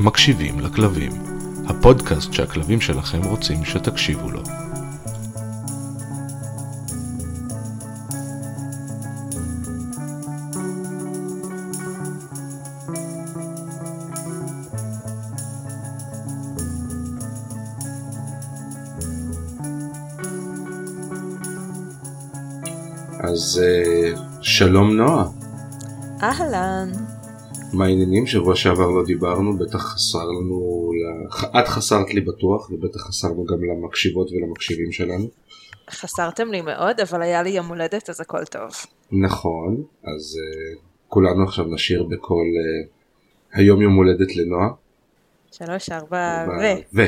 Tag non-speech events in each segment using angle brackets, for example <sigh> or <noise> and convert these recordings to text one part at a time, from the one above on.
מקשיבים לכלבים, הפודקאסט שהכלבים שלכם רוצים שתקשיבו לו. אז אה, שלום נועה, אהלן. מה העניינים? שבוע שעבר לא דיברנו, בטח חסר לנו, את חסרת לי בטוח, ובטח חסרנו גם למקשיבות ולמקשיבים שלנו. חסרתם לי מאוד, אבל היה לי יום הולדת אז הכל טוב. נכון, אז uh, כולנו עכשיו נשיר בקול uh, היום יום הולדת לנועה. שלוש, ארבע, ו... ו...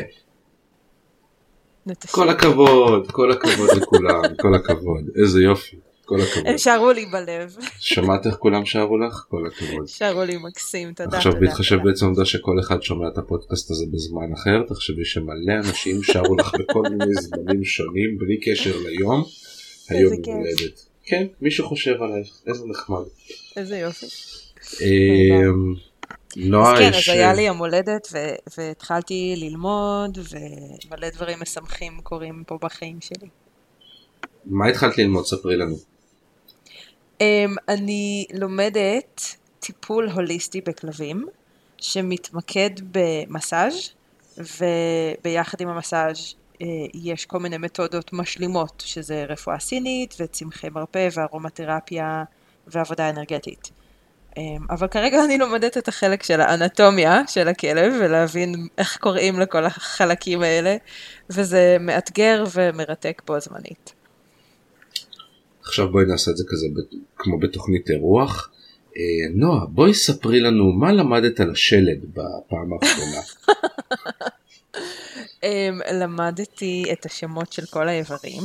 כל הכבוד, כל הכבוד לכולם, כל הכבוד, איזה יופי, כל הכבוד. הם שרו לי בלב. שמעת איך כולם שרו לך? כל הכבוד. שרו לי מקסים, תודה. עכשיו תודה, בהתחשב. בעצם העובדה שכל אחד שומע את הפודקאסט הזה בזמן אחר, תחשבי שמלא אנשים שרו לך בכל מיני זמנים שונים בלי קשר ליום, היום. יום הולדת. כן, מי שחושב עלייך, איזה נחמד. איזה יופי. אמ, נועה, אז כן. אז היה לי יום הולדת ו- והתחלתי ללמוד ומלא דברים משמחים קורים פה בחיים שלי. מה התחלת ללמוד? ספרי לנו. אמ, אני לומדת טיפול הוליסטי בכלבים שמתמקד במסאז' וביחד עם המסאז' אה, יש כל מיני מתודות משלימות שזה רפואה סינית וצמחי מרפא וארומתרפיה ועבודה אנרגטית. אמ, אבל כרגע אני לומדת את החלק של האנטומיה של הכלב ולהבין איך קוראים לכל החלקים האלה וזה מאתגר ומרתק בו זמנית. עכשיו בואי נעשה את זה כזה כמו בתוכנית אירוח. אה, נועה, בואי ספרי לנו מה למדת על השלד בפעם האחרונה. <laughs> אמ, למדתי את השמות של כל האיברים,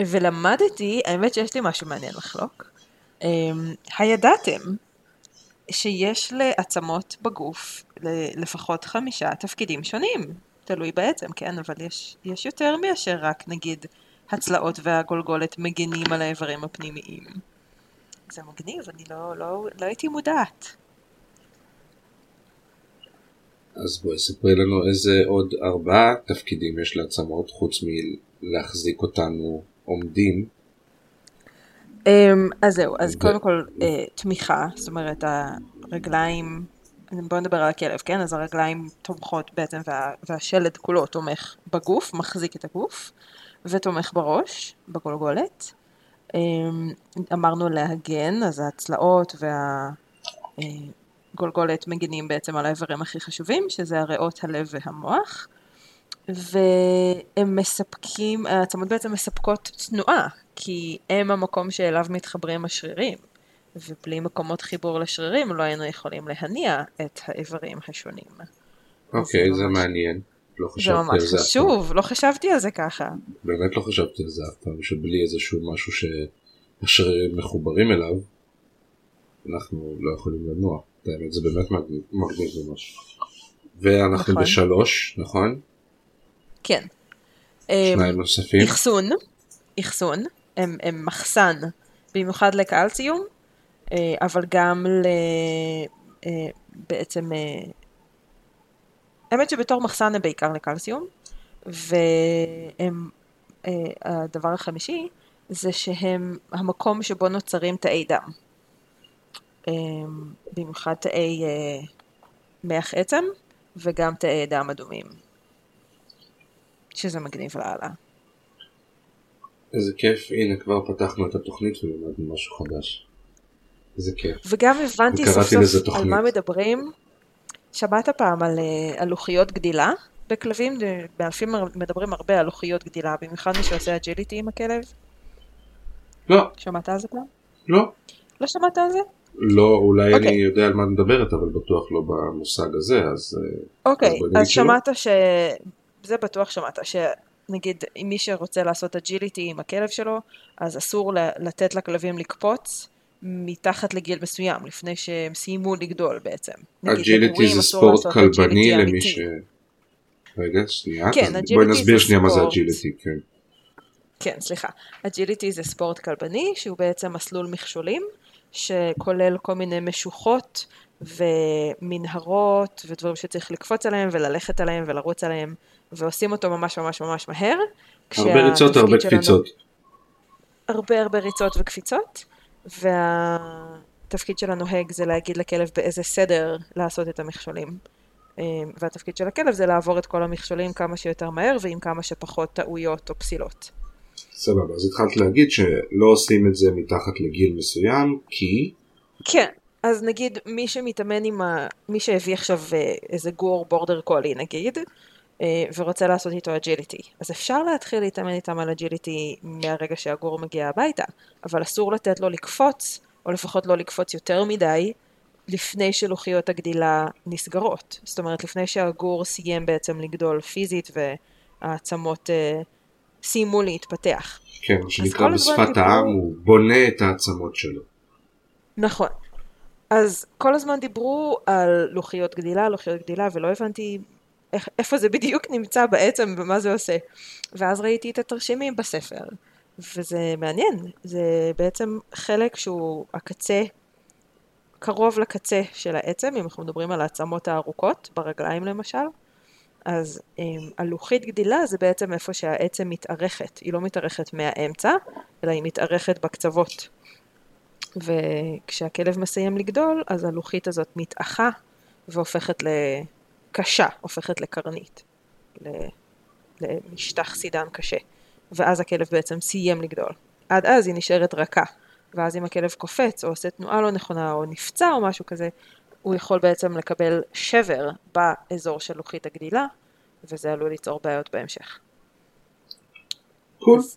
ולמדתי, האמת שיש לי משהו מעניין לחלוק, אמ, הידעתם שיש לעצמות בגוף לפחות חמישה תפקידים שונים, תלוי בעצם, כן, אבל יש, יש יותר מאשר רק נגיד הצלעות והגולגולת מגנים על האיברים הפנימיים. זה מגניב, אני לא, לא, לא הייתי מודעת. אז בואי ספרי לנו איזה עוד ארבעה תפקידים יש לעצמות חוץ מלהחזיק אותנו עומדים. אמ, אז זהו, אז ו- קודם כל אה, תמיכה, זאת אומרת הרגליים, בואו נדבר על הכלב, כן? אז הרגליים תומכות בעצם וה, והשלד כולו תומך בגוף, מחזיק את הגוף, ותומך בראש, בגולגולת. אמ, אמרנו להגן, אז הצלעות והגולגולת מגינים בעצם על האיברים הכי חשובים, שזה הריאות, הלב והמוח. והם מספקים, העצמות בעצם מספקות תנועה, כי הם המקום שאליו מתחברים השרירים, ובלי מקומות חיבור לשרירים לא היינו יכולים להניע את האיברים השונים. אוקיי, זה זה מעניין. לא זה חשבתי ממש על זה אף פעם. חשוב, לא חשבתי על זה ככה. באמת לא חשבתי על זה אף פעם, שבלי איזשהו משהו שהשרירים מחוברים אליו, אנחנו לא יכולים לנוע. האמת, זה באמת מגניב מגניב ממש. ואנחנו נכון. בשלוש, נכון? כן. שניים נוספים. אחסון, אחסון, הם, הם מחסן, במיוחד לקלציום, אה, אבל גם ל... אה, בעצם, אה, האמת שבתור מחסן הם בעיקר לקלציום, והם, אה, החמישי זה שהם המקום שבו נוצרים תאי דם. אה, במיוחד תאי אה, מח עצם וגם תאי דם אדומים. שזה מגניב לאללה. איזה כיף, הנה כבר פתחנו את התוכנית ולמדנו משהו חדש. איזה כיף. וגם הבנתי סוף סוף על. מה מדברים. שמעת פעם על, אה, על לוחיות גדילה בכלבים? באילוף מדברים הרבה על לוחיות גדילה, במיוחד מי שעושה agility עם הכלב. לא, שמעת על זה פעם? לא. לא שמעת על זה? לא, אולי אני אוקיי. יודע על מה את מדברת, אבל בטוח לא במושג הזה, אז... אה, אוקיי, נגיד אז שלא. שמעת ש... זה בטוח שמעת, שנגיד אם מי שרוצה לעשות agility עם הכלב שלו, אז אסור לתת לכלבים לקפוץ מתחת לגיל מסוים, לפני שהם סיימו לגדול בעצם. agility זה ספורט agility למי. ש... רגע, שנייה. כן, אז agility בואי נסביר זה שנייה מה זה ספורט. agility, כן. כן, סליחה. agility זה ספורט כלבני, שהוא בעצם מסלול מכשולים, שכולל כל מיני משוכות ומנהרות ודברים שצריך לקפוץ עליהם וללכת עליהם ולרוץ עליהם, ועושים אותו ממש ממש ממש מהר. הרבה ריצות, הרבה קפיצות. הרבה הרבה ריצות וקפיצות, והתפקיד של הנוהג זה להגיד לכלב באיזה סדר לעשות את המכשולים. אה, והתפקיד של הכלב זה לעבור את כל המכשולים כמה שיותר מהר ועם כמה שפחות טעויות או פסילות. סבבה, אז התחלת להגיד שלא עושים את זה מתחת לגיל מסוים, כי... כן, אז נגיד מי שמתאמן עם ה... מי שהביא עכשיו אה, איזה גור border collie נגיד, ורוצה לעשות איתו agility, אז אפשר להתחיל להתאמן איתם על agility מהרגע שהגור מגיע הביתה, אבל אסור לתת לו לקפוץ, או לפחות לא לקפוץ יותר מדי, לפני שלוחיות הגדילה נסגרות. זאת אומרת, לפני שהגור סיים בעצם לגדול פיזית והעצמות אה, סיימו להתפתח. כן, מה שנקרא בשפת העם, הוא בונה את העצמות שלו. נכון. אז כל הזמן דיברו על לוחיות גדילה, לוחיות גדילה, ולא הבנתי איך, איפה זה בדיוק נמצא בעצם ומה זה עושה. ואז ראיתי את התרשימים בספר, וזה מעניין. זה בעצם חלק שהוא הקצה, קרוב לקצה של העצם, אם אנחנו מדברים על העצמות הארוכות, ברגליים למשל. אז אמ, הלוחית גדילה זה בעצם איפה שהעצם מתארכת. היא לא מתארכת מהאמצע, אלא היא מתארכת בקצוות. וכשהכלב מסיים לגדול, אז הלוחית הזאת מתאחה והופכת לקשה, הופכת לקרנית, למשטח סידן קשה. ואז הכלב בעצם סיים לגדול. עד אז היא נשארת רכה. ואז אם הכלב קופץ או עושה תנועה לא נכונה או נפצע או משהו כזה, הוא יכול בעצם לקבל שבר באזור של לוחית הגדילה, וזה עלול ליצור בעיות בהמשך.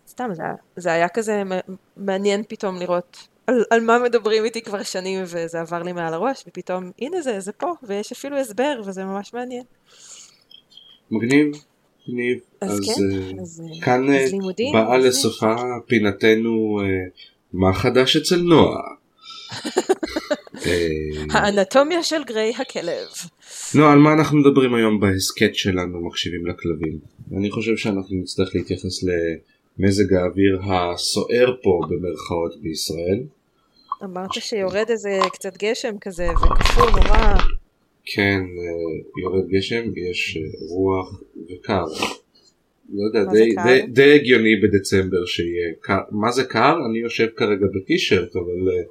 סתם, זה, זה היה כזה מעניין פתאום לראות על, על מה מדברים איתי כבר שנים וזה עבר לי מעל הראש, ופתאום הנה זה, זה פה, ויש אפילו הסבר וזה ממש מעניין. מגניב, מגניב. אז כן, אה, אז, אה, כאן אה, אז לימודים, באה אז. לסופה פינתנו אה, מה חדש אצל נועה. <laughs> אה, האנטומיה של גריי הכלב. נועה, על מה אנחנו מדברים היום בהסכת שלנו מקשיבים לכלבים? אני חושב שאנחנו נצטרך להתייחס למזג האוויר הסוער פה במרכאות בישראל. אמרת שיורד איזה קצת גשם כזה, וכפול נורא. כן, אה, יורד גשם, יש אה, רוח וקר. לא יודע, די? די, די הגיוני בדצמבר שיהיה קר. מה זה קר? אני יושב כרגע בטישרט, אבל אה,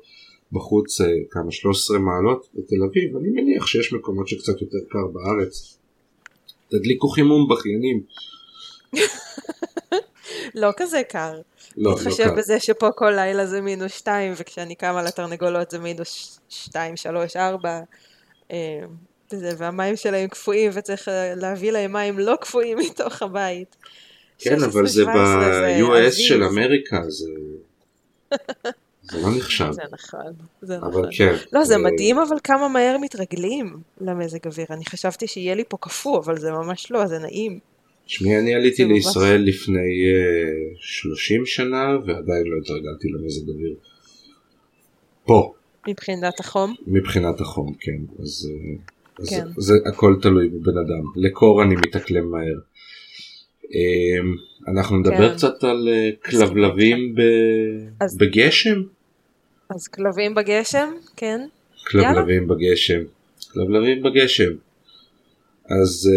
בחוץ כמה 13 מעלות בתל אביב, אני מניח שיש מקומות שקצת יותר קר בארץ. תדליקו חימום בכיינים. <laughs> לא כזה קר. לא, לא להתחשב קר. בזה שפה כל לילה זה מינוס שתיים, וכשאני קמה לתרנגולות זה מינוס שתיים, שלוש, ארבע. אה, וזה, והמים שלהם קפואים, וצריך אה, להביא להם מים לא קפואים <laughs> מתוך הבית. כן, 16, אבל זה 17 זה ב-US. של אמריקה, זה... זה לא נחשב. זה נכון, זה נכון. כן. לא, זה אה, מדהים אבל כמה מהר מתרגלים למזג אוויר. אני חשבתי שיהיה לי פה קפוא, אבל זה ממש לא, זה נעים. תשמעי, אני עליתי לישראל לפני uh, 30 שנה ועדיין לא התרגלתי למזג אוויר. פה, מבחינת החום. מבחינת החום, כן. אז, uh, אז כן. זה הכל תלוי בבן אדם. לקור אני מתאקלם מהר. Um, אנחנו נדבר כן. קצת על uh, כלבלבים ב- אז- בגשם? אז כלבים בגשם, כן. כלבלבים בגשם. כלבלבים בגשם. אז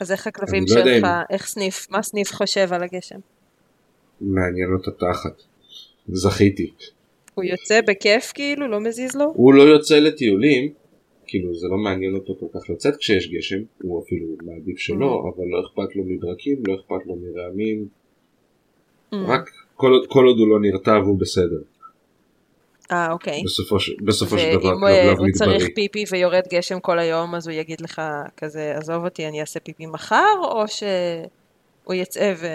אז איך הכלבים לא שלך, אם- איך סניף, מה סניף חושב על הגשם? מעניין אותה תחת. זכיתי. הוא יוצא בכיף כאילו, לא מזיז לו? הוא לא יוצא לטיולים, כאילו זה לא מעניין אותו כל כך לצאת כשיש גשם, הוא אפילו מעדיף שלא, אבל לא אכפת לו מברקים, לא אכפת לו מרעמים, Mm. רק כל, כל עוד הוא לא נרטב הוא בסדר. אה, אוקיי. בסופו, ש- בסופו של דבר ואם הוא- הוא צריך. פיפי ויורד גשם כל היום, אז הוא יגיד לך כזה, עזוב אותי, אני אעשה פיפי מחר, או שהוא יצא ו...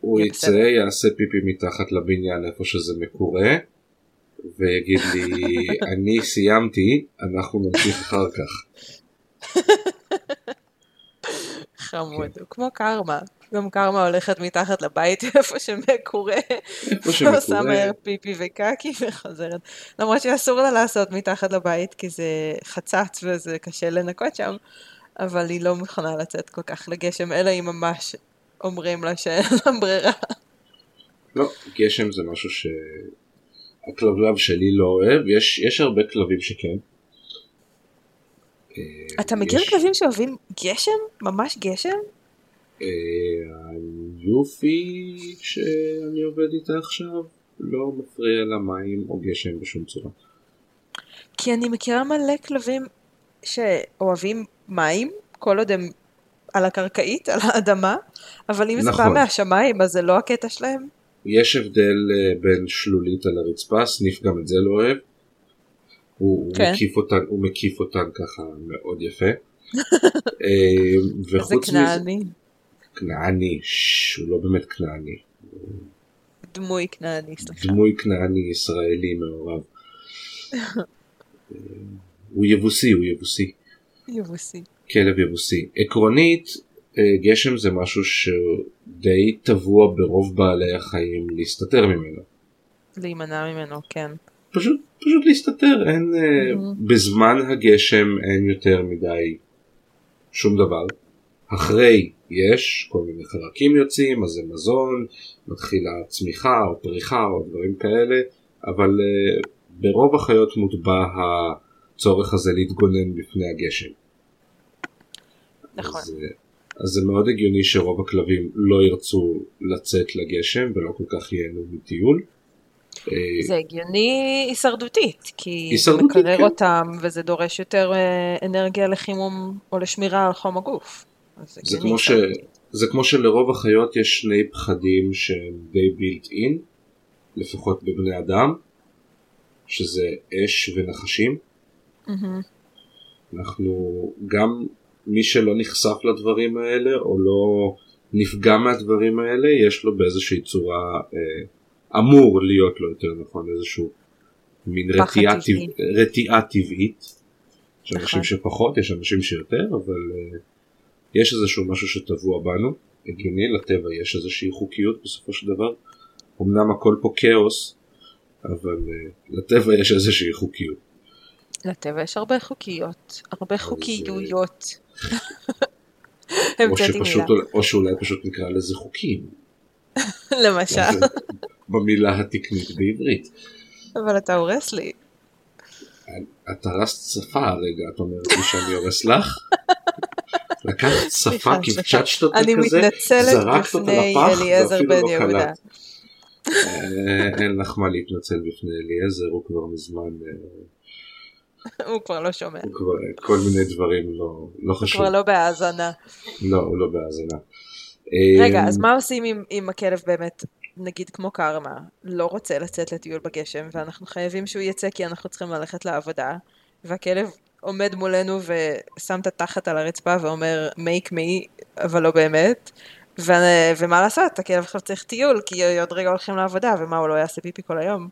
הוא יצא, בסדר. יעשה פיפי מתחת לבניין איפה שזה מקורה, ויגיד לי, אני סיימתי, אנחנו נמשיך אחר כך. <laughs> חמוד, הוא כמו קרמה. גם קרמה הולכת מתחת לבית <laughs> איפה שמקורה, ועושה שמקורה, מהר פיפי וקקי <laughs> וחוזרת. למרות שאסור לה לעשות מתחת לבית כי זה חצץ וזה קשה לנקות שם, אבל היא לא מוכנה לצאת כל כך לגשם, אלא אם ממש אומרים לה שאין <laughs> לה ברירה. לא, גשם זה משהו שהכלבלב שלי לא אוהב, יש, יש הרבה כלבים שכן. אה, אתה מכיר יש- כלבים שאוהבים גשם? ממש גשם? אה, היופי שאני עובד איתה עכשיו לא מפריע לה מים או גשם בשום צורה. כי אני מכירה מלא כלבים שאוהבים מים, כל עוד הם על הקרקעית, על האדמה, אבל אם זה בא נכון. מהשמיים, אז זה לא הקטע שלהם? יש הבדל אה, בין שלולית על הרצפה, סניף גם את זה לא אוהב. הוא, כן. מקיף אותן, הוא מקיף אותן ככה מאוד יפה. <laughs> אה, וחוץ מזה, כנעני. כנעני, הוא לא באמת כנעני, דמוי כנעני, סליחה. דמוי כנעני ישראלי מעורב. <laughs> הוא יבוסי, הוא יבוסי, יבוסי. כלב יבוסי. עקרונית, אה, גשם זה משהו שדי טבוע ברוב בעלי החיים להסתתר ממנו. להימנע ממנו, כן. פשוט, פשוט להסתתר, אין, אה, Mhm. בזמן הגשם אין יותר מדי שום דבר. אחרי יש כל מיני חרקים יוצאים, אז זה מזון, מתחילה צמיחה או פריחה או דברים כאלה, אבל אה, ברוב החיות מוטבע הצורך הזה להתגונן בפני הגשם. נכון. אז, אה, אז זה מאוד הגיוני שרוב הכלבים לא ירצו לצאת לגשם ולא כל כך ייהנו מטיול. אה, זה הגיוני הישרדותית, כי זה הישרדותית, מקרר כן. אותם וזה דורש יותר אה, אנרגיה לחימום או לשמירה על חום הגוף. זה הגיוני כמו, ש... זה כמו שלרוב החיות יש שני פחדים שהם די בילט אין, לפחות בבני אדם, שזה אש ונחשים. אנחנו גם מי שלא נחשף לדברים האלה או לא נפגע מהדברים האלה יש לו באיזושהי צורה אה, אמור להיות לו יותר נכון איזשהו מין רתיעה. טבע, רתיעה טבעית. יש אנשים נכון. שפחות יש אנשים שיותר אבל אה, יש איזשהו משהו שטבוע בנו הגיוני לטבע יש איזושהי חוקיות בסופו של דבר אמנם הכל פה כאוס אבל אה, לטבע יש איזושהי חוקיות. לטבע יש הרבה חוקיות, הרבה אז, חוקיויות. או, שפשוט, או שאולי פשוט נקרא לזה חוקים. <laughs> למשל, במילה התקנית בעברית. אבל אתה הורס לי. את הרסת שפה הרגע, את אומרת לי שאני הורס לך? <laughs> לקחת שפה, קפצ'צ'ת אותה כזה, זרקת אותה לפח, ואפילו לא. קלט. אה, אין לך מה להתנצל בפני אליעזר, הוא כבר מזמן, אה, הוא כבר לא שומע. הוא כבר, כל מיני דברים לא, לא הוא חשוב. כבר לא בהאזנה. לא, הוא לא בהאזנה. אה, רגע, אז מה עושים אם הכלב באמת, נגיד כמו קרמה, לא רוצה לצאת לטיול בגשם, ואנחנו חייבים שהוא יצא כי אנחנו צריכים ללכת לעבודה, והכלב עומד מולנו ושם את התחת על הרצפה ואומר make me, אבל לא באמת, ו, ומה לעשות, הכלב עכשיו צריך טיול, כי עוד רגע הולכים לעבודה, ומה, הוא לא יעשה פיפי כל היום?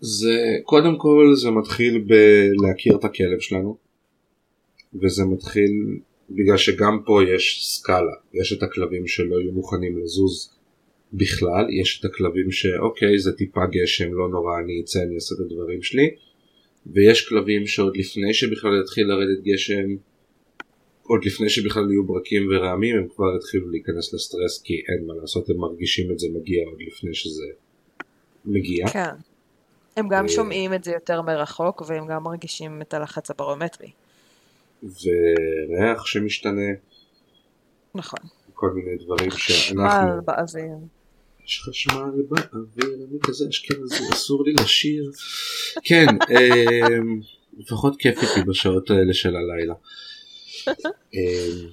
זה קודם כל זה מתחיל בלהכיר את הכלב שלנו וזה מתחיל בגלל שגם פה יש סקאלה. יש את הכלבים שלא יהיו מוכנים לזוז בכלל יש את הכלבים שאוקיי זה טיפה גשם לא נורא אני אצא אני אעשה את הדברים שלי ויש כלבים שעוד לפני שבכלל יתחיל לרדת גשם עוד לפני שבכלל יהיו ברקים ורעמים הם כבר יתחילו להיכנס לסטרס כי אין מה לעשות הם מרגישים את זה מגיע עוד לפני שזה מגיע כן. הם גם אה, שומעים את זה יותר מרחוק, והם גם מרגישים את הלחץ הברומטרי. וריח שמשתנה, נכון. כל מיני דברים חשמל שאנחנו... באוויר. יש חשמל באוויר, אני כזה אשכנזי, אסור לי לשיר. כן, אמ, לפחות כיף איתי בשעות האלה של הלילה. אמ,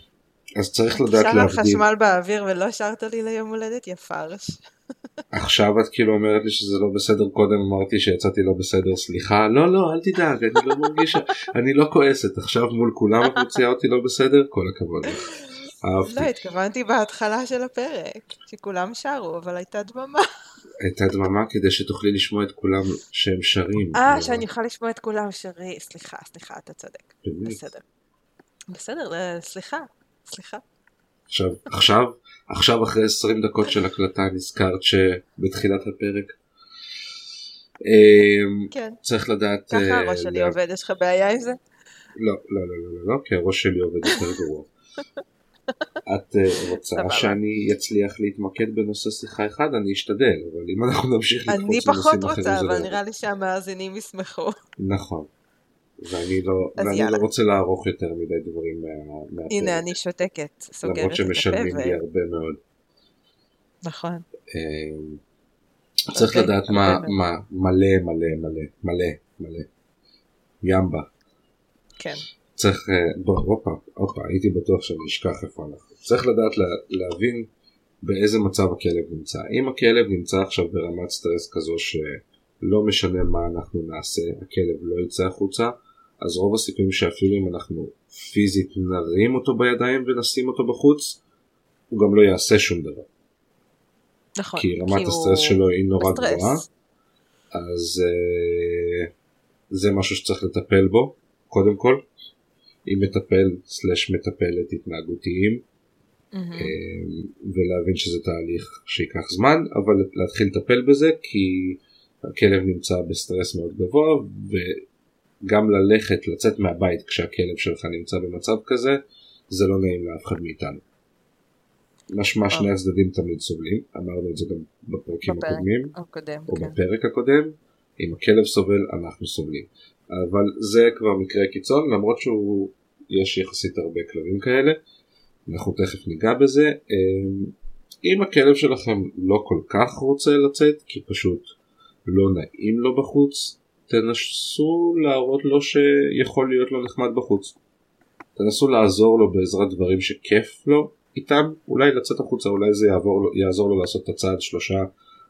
אז צריך לדעת שר להבדיל. חשמל באוויר ולא שרת לי ליום הולדת, יא פרש. עכשיו את כאילו אומרת לי שזה לא בסדר, קודם אמרתי שיצאתי לא בסדר, סליחה. לא, לא, אל תדאג, אני לא מרגישה, אני לא כועסת. עכשיו מול כולם את מוציאה אותי לא בסדר? כל הכבוד. אהבתי. לא, התכוונתי בהתחלה של הפרק, שכולם שרו, אבל הייתה דממה. הייתה דממה כדי שתוכלי לשמוע את כולם שהם שרים. אה, כאילו, שאני אוכל לשמוע את כולם שרי, סליחה, סליחה, אתה צודק. באמת. בסדר. בסדר, אה, סליחה, סליחה. עכשיו, עכשיו, עכשיו אחרי 20 דקות של הקלטה נזכרת שבתחילת הפרק אמ, כן, צריך לדעת... ככה אה, הראש שלי עובד, יש לך בעיה עם זה? לא, לא, לא, לא, לא, לא, כי הראש שלי עובד יותר גרוע. <laughs> את אה, רוצה. שאני אצליח להתמקד בנושא שיחה אחד, אני אשתדל, אבל אם אנחנו נמשיך לקפוץ אני לנושאים פחות אחרים רוצה, זה לא אבל. נראה לי שהמאזינים ישמחו. נכון. ואני לא, ואני. לא רוצה לערוך יותר מדי דברים מה, מהפרק. הנה, אני שותקת, סוגרת למרות את הפה, שמשלמים ו... לי הרבה מאוד. נכון. אמ, צריך אוקיי, לדעת מה, מאוד. מה, מלא מלא מלא מלא מלא. ימבה. כן. צריך, אה, בוא, הופה, הופה, הייתי בטוח שאני אשכח איפה אנחנו. צריך לדעת לה, להבין באיזה מצב הכלב נמצא. אם הכלב נמצא עכשיו ברמת סטרס כזו שלא משנה מה אנחנו נעשה, הכלב לא יצא החוצה, אז רוב הסיכויים שאפילו אם אנחנו פיזית נרים אותו בידיים ונשים אותו בחוץ, הוא גם לא יעשה שום דבר. נכון. כי רמת הוא הסטרס שלו היא נורא. גבוהה, אז אה, זה משהו שצריך לטפל בו, קודם כל, עם מטפל slash מטפלת התנהגותיים. אה, ולהבין שזה תהליך שייקח זמן, אבל להתחיל לטפל בזה כי הכלב נמצא בסטרס מאוד גבוה, וגם ללכת, לצאת מהבית כשהכלב שלך נמצא במצב כזה, זה לא נעים לאף אחד מאיתנו. משמע שני הצדדים תמיד סובלים, אמרנו את זה גם בפרקים בפרק. הקודמים, הקודם, או כן. בפרק הקודם, אם הכלב סובל אנחנו סובלים. אבל זה כבר מקרה קיצון, למרות שהוא, יש יחסית הרבה כלבים כאלה, אנחנו תכף ניגע בזה. אמ, אם הכלב שלכם לא כל כך רוצה לצאת, כי פשוט לא נעים לו בחוץ, תנסו להראות לו שיכול להיות לו נחמד בחוץ. תנסו לעזור לו בעזרת דברים שכיף לו איתם, אולי לצאת החוצה, אולי זה יעבור, לו- יעזור לו לעשות את הצעד שלושה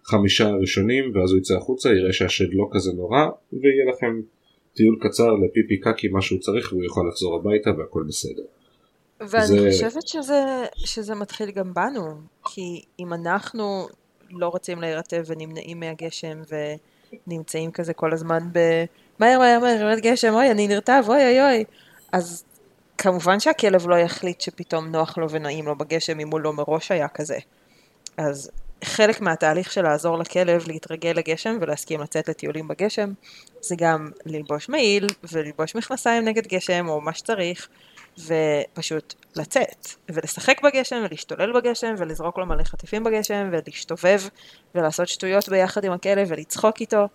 חמישה הראשונים ואז הוא יצא החוצה יראה שהשד לא כזה נורא ויהיה לכם טיול קצר לפיפי קקי מה שהוא צריך והוא יכול לחזור הביתה והכל בסדר. ואני זה- חושבת שזה, שזה מתחיל גם בנו, כי אם אנחנו לא רוצים להירטב ונמנעים מהגשם ונמצאים כזה כל הזמן ב... מהר מהר מהר יורד גשם, אוי אני נרטב, אוי אוי אוי, אז כמובן שהכלב לא יחליט שפתאום נוח לו ונעים לו בגשם אם הוא לא מראש היה כזה. אז חלק מהתהליך של לעזור לכלב להתרגל לגשם ולהסכים לצאת לטיולים בגשם זה גם ללבוש מעיל וללבוש מכנסיים נגד גשם או מה שצריך ופשוט לצאת ולשחק בגשם ולהשתולל בגשם ולזרוק לו מלא חטיפים בגשם ולהשתובב ולעשות שטויות ביחד עם הכלב ולצחוק איתו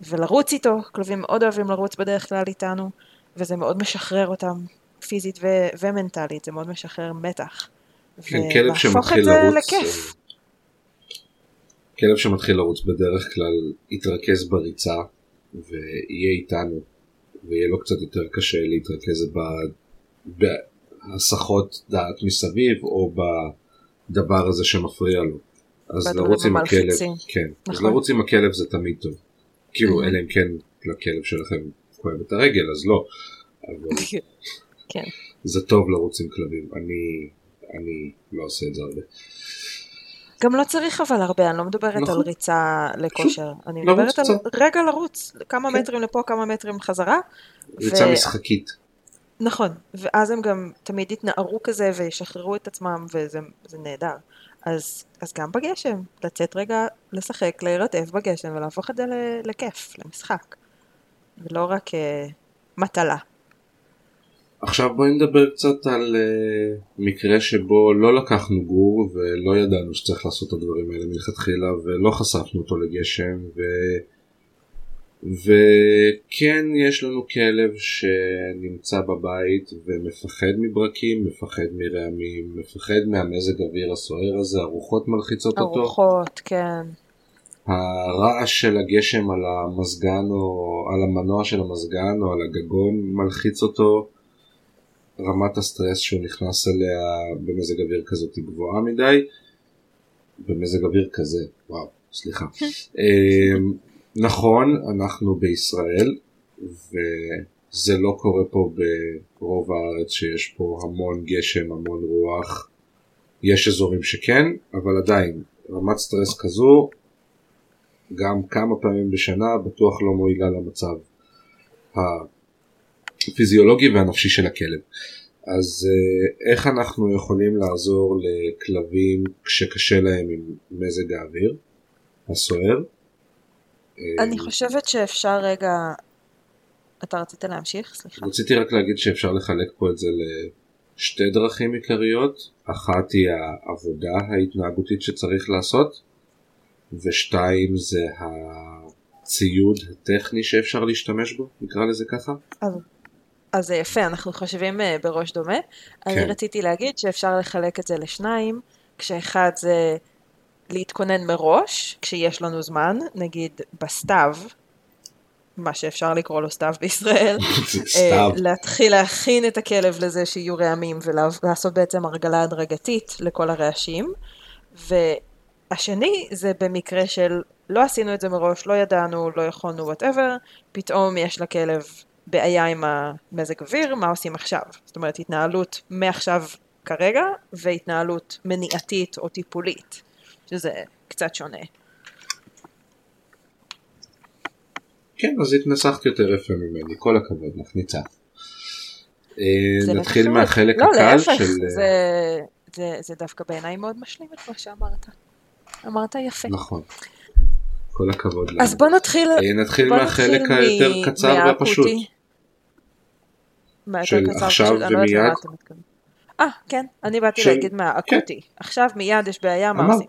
ולרוץ איתו, כלבים מאוד אוהבים לרוץ בדרך כלל איתנו וזה מאוד משחרר אותם פיזית ו- ומנטלית, זה מאוד משחרר מתח. כן, כלב ולהפוך שמתחיל את זה לרוץ, לכיף. כלב שמתחיל לרוץ בדרך כלל יתרכז בריצה ויהיה איתנו ויהיה לו קצת יותר קשה להתרכז בהסחות דעת מסביב או בדבר הזה שמפריע לו. אז לרוץ עם הכלב. כן, אז נכון. לרוץ עם הכלב זה תמיד טוב. כאילו. אלא אם כן לכלב שלכם כואב את הרגל אז לא. אבל <laughs> כן. זה טוב לרוץ עם כלבים. אני, אני לא עושה את זה הרבה. גם לא צריך אבל הרבה, אני לא מדברת נכון. על ריצה לכושר, אני לרוץ מדברת על. רגע לרוץ, כמה כן. מטרים לפה, כמה מטרים חזרה. ריצה ו- משחקית. נכון, ואז הם גם תמיד יתנערו כזה וישחררו את עצמם וזה זה נהדר. אז, אז גם בגשם, לצאת רגע לשחק, להירטב בגשם ולהפוך את זה לכיף, למשחק. ולא רק אה, מטלה. עכשיו בואי נדבר קצת על uh, מקרה שבו לא לקחנו גור ולא ידענו שצריך לעשות את הדברים האלה מלכתחילה ולא חשפנו אותו לגשם ו... וכן יש לנו כלב שנמצא בבית ומפחד מברקים, מפחד מרעמים, מפחד מהמזג אוויר הסוער הזה, הרוחות מלחיצות אותו. ארוחות, כן. הרעש של הגשם על המזגן או על המנוע של המזגן או על הגגון מלחיץ אותו. רמת הסטרס שהוא נכנס אליה במזג אוויר כזאת היא גבוהה מדי. במזג אוויר כזה, וואו, סליחה. אמ, נכון, אנחנו בישראל וזה לא קורה פה ברוב הארץ שיש פה המון גשם, המון רוח. יש אזורים שכן, אבל עדיין, רמת סטרס כזו גם כמה פעמים בשנה בטוח לא מועילה למצב הפיזיולוגי והנפשי של הכלב. אז אה, איך אנחנו יכולים לעזור לכלבים כשקשה להם עם מזג האוויר הסוער? אני חושבת שאפשר רגע... אתה רצית להמשיך? סליחה. רציתי רק להגיד שאפשר לחלק פה את זה שתי דרכים עיקריות, אחת היא העבודה ההתנהגותית שצריך לעשות, ושתיים זה הציוד הטכני שאפשר להשתמש בו, נקרא לזה ככה. אז, זה יפה, אנחנו חושבים אה, בראש דומה. אני כן. רציתי להגיד שאפשר לחלק את זה לשניים, כשאחד זה להתכונן מראש, כשיש לנו זמן, נגיד בסתיו, מה שאפשר לקרוא לו סתיו בישראל, <laughs> סתיו. אה, להתחיל להכין את הכלב לזה שיהיו רעמים ולעשות בעצם הרגלה הדרגתית לכל הרעשים. והשני זה במקרה של לא עשינו את זה מראש, לא ידענו, לא יכולנו, וואטאבר, פתאום יש לכלב בעיה עם המזג אוויר, מה עושים עכשיו? זאת אומרת, התנהלות מעכשיו כרגע, והתנהלות מניעתית או טיפולית, שזה קצת שונה. כן, אז התנסחת יותר יפה ממני, כל הכבוד לך, ניצח. אה, זה נתחיל. מהחלק לא, הקל להפך, של... זה, זה, זה דווקא בעיניי מאוד משלים את מה שאמרת. אמרת יפה. נכון. כל הכבוד לנו. אז בוא נתחיל, אה, נתחיל בוא מהחלק נתחיל היותר מ- קצר מהאקוטי. והפשוט. של קצר עכשיו? אני לא יודעת למה ומיד? אתה מתכוון. אה, כן, אני באתי של- להגיד מהאקוטי. עכשיו מיד יש בעיה, מה. עושים?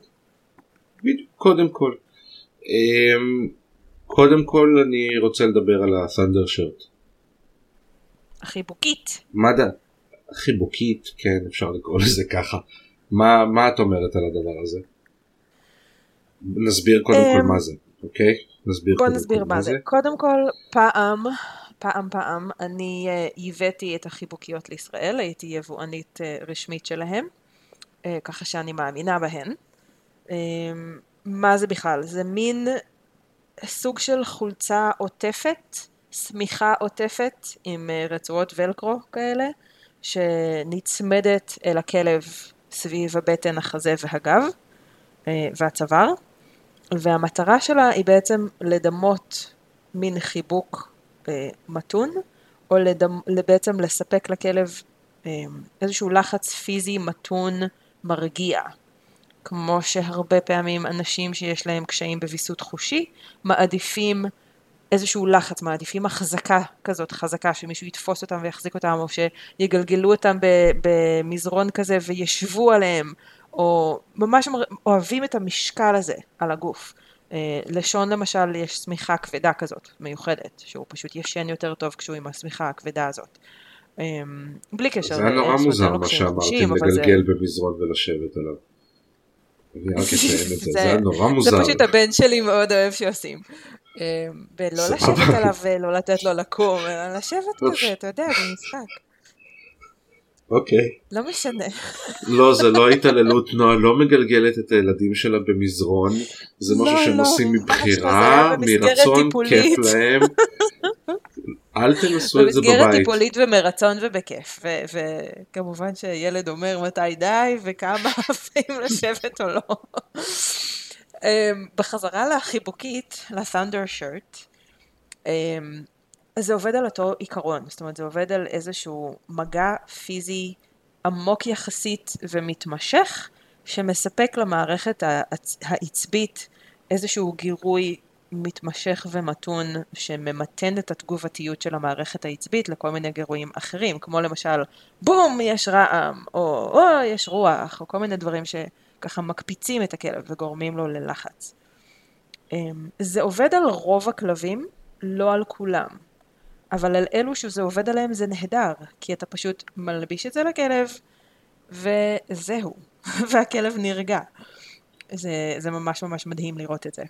בדיוק, קודם כל. אמ, קודם כל אני רוצה לדבר על ה-Thunder Shirt. החיבוקית. מה דע... חיבוקית, כן, אפשר לקרוא לזה ככה. מה, מה את אומרת על הדבר הזה? נסביר קודם כל אמ, מה זה, אוקיי? נסביר בוא קודם נסביר מה זה. קודם כל, פעם, פעם פעם, אני אה, ייבאתי את החיבוקיות לישראל, הייתי יבואנית אה, רשמית שלהם, אה, ככה שאני מאמינה בהן. אה, מה זה בכלל? זה מין סוג של חולצה עוטפת, שמיכה עוטפת עם אה, רצועות ולקרו כאלה, שנצמדת אל הכלב סביב הבטן, החזה והגב אה, והצוואר. והמטרה שלה היא בעצם לדמות מין חיבוק מתון, או לדמ, בעצם לספק לכלב אה, איזשהו לחץ פיזי מתון מרגיע. כמו שהרבה פעמים אנשים שיש להם קשיים בוויסות חושי, מעדיפים איזשהו לחץ, מעדיפים החזקה כזאת, חזקה, שמישהו יתפוס אותם ויחזיק אותם, או שיגלגלו אותם במזרון כזה וישבו עליהם, או ממש אוהבים את המשקל הזה על הגוף. אה, לשון למשל יש שמיכה כבדה כזאת, מיוחדת, שהוא פשוט ישן יותר טוב כשהוא עם השמיכה הכבדה הזאת. אה, בלי קשר זה היה נורא מוזר מה שאמרתי, זה- לגלגל במזרון ולשבת עליו. אני רק אציין את זה, זה- זה היה נורא זה מוזר. פשוט הבן שלי מאוד אוהב שעושים. אה, ולא. לשבת עליו ולא לתת לו לקום, אלא לשבת כזה, אתה יודע, במשחק. אוקיי. לא משנה. לא, זה לא התעללות, נועה לא מגלגלת את הילדים שלה במזרון, זה לא, משהו שהם לא, עושים מבחירה, במסגרת מרצון. כיף להם. אל תנסו את זה במסגרת בבית. טיפולית ומרצון ובכיף. וכמובן שילד אומר מתי די וכמה <laughs> עפים לשבת או לא. אמ, בחזרה לחיבוקית, ל-Thunder shirt, אמ, זה עובד על אותו עיקרון, זאת אומרת זה עובד על איזשהו מגע פיזי עמוק יחסית ומתמשך, שמספק למערכת העצ- העצבית איזשהו גירוי מתמשך ומתון שממתן את התגובתיות של המערכת העצבית לכל מיני גירויים אחרים, כמו למשל בום יש רעם, או או יש רוח, או כל מיני דברים שככה מקפיצים את הכלב וגורמים לו ללחץ. אמ, זה עובד על רוב הכלבים, לא על כולם. אבל על אלו שזה עובד עליהם זה נהדר, כי אתה פשוט מלביש את זה לכלב, וזהו, <laughs> והכלב נרגע. זה, זה ממש ממש מדהים לראות את זה.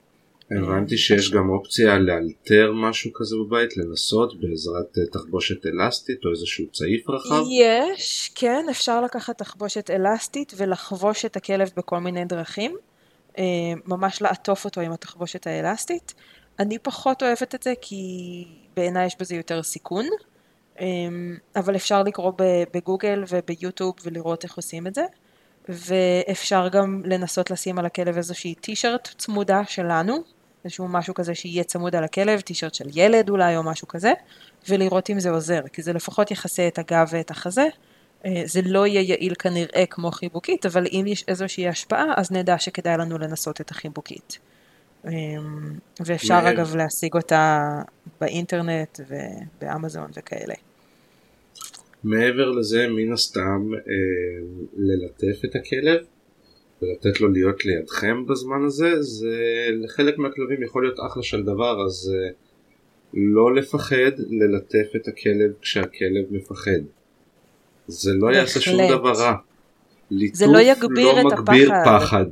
הבנתי שיש גם אופציה לאלתר משהו כזה בבית, לנסות בעזרת אה, תחבושת אלסטית או איזשהו צעיף רחב. יש, כן, אפשר לקחת תחבושת אלסטית ולחבוש את הכלב בכל מיני דרכים. אה, ממש לעטוף אותו עם התחבושת האלסטית. אני פחות אוהבת את זה כי בעיניי יש בזה יותר סיכון. אה, אבל אפשר לקרוא בגוגל וביוטיוב ולראות איך עושים את זה. ואפשר גם לנסות לשים על הכלב איזושהי טישרט צמודה שלנו, איזשהו משהו כזה שיהיה צמוד על הכלב, טישרט של ילד אולי או משהו כזה, ולראות אם זה עוזר, כי זה לפחות יכסה את הגב ואת החזה. אה, זה לא יהיה יעיל כנראה כמו חיבוקית, אבל אם יש איזושהי השפעה, אז נדע שכדאי לנו לנסות את החיבוקית. אה, ואפשר מעניין. אגב להשיג אותה באינטרנט ובאמזון וכאלה. מעבר לזה מן הסתם אה, ללטף את הכלב ולתת לו להיות לידכם בזמן הזה זה לחלק מהכלבים יכול להיות אחלה של דבר אז אה, לא לפחד ללטף את הכלב כשהכלב מפחד זה לא יעשה שום בהחלט. דבר רע. זה לא יגביר לא את מגביר הפחד. פחד.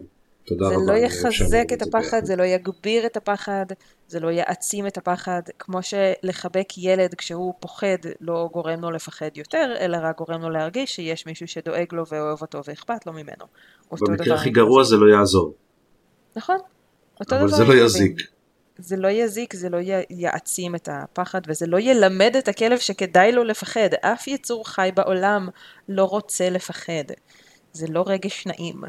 תודה זה רבה. לא אוהב שאמרו יחזק את זה הפחד. זה לא יגביר את הפחד, זה לא יעצים את הפחד, כמו שלחבק ילד כשהוא פוחד לא גורם לו לפחד יותר, אלא רק גורם לו להרגיש שיש מישהו שדואג לו ואוהב אותו ואכפת לו ממנו. במקרה הכי גרוע זה לא יעזור. נכון. אותו אבל דבר זה לא. יזיק. זה לא יזיק, זה לא י- יעצים את הפחד, וזה לא ילמד את הכלב שכדאי לו לפחד. אף יצור חי בעולם לא רוצה לפחד. זה לא רגש נעים.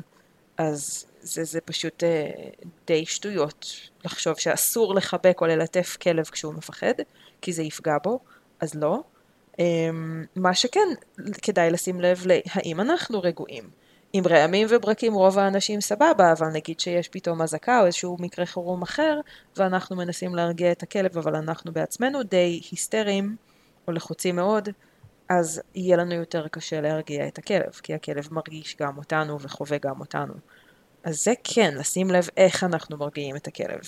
אז זה, זה פשוט אה, די שטויות לחשוב שאסור לחבק או ללטף כלב כשהוא מפחד, כי זה יפגע בו, אז לא. אה, מה שכן, כדאי לשים לב להאם אנחנו רגועים. עם רעמים וברקים רוב האנשים סבבה, אבל נגיד שיש פתאום אזעקה או איזשהו מקרה חירום אחר, ואנחנו מנסים להרגיע את הכלב, אבל אנחנו בעצמנו די היסטריים או לחוצים מאוד, אז יהיה לנו יותר קשה להרגיע את הכלב, כי הכלב מרגיש גם אותנו וחווה גם אותנו. אז זה כן, לשים לב איך אנחנו מרגיעים את הכלב.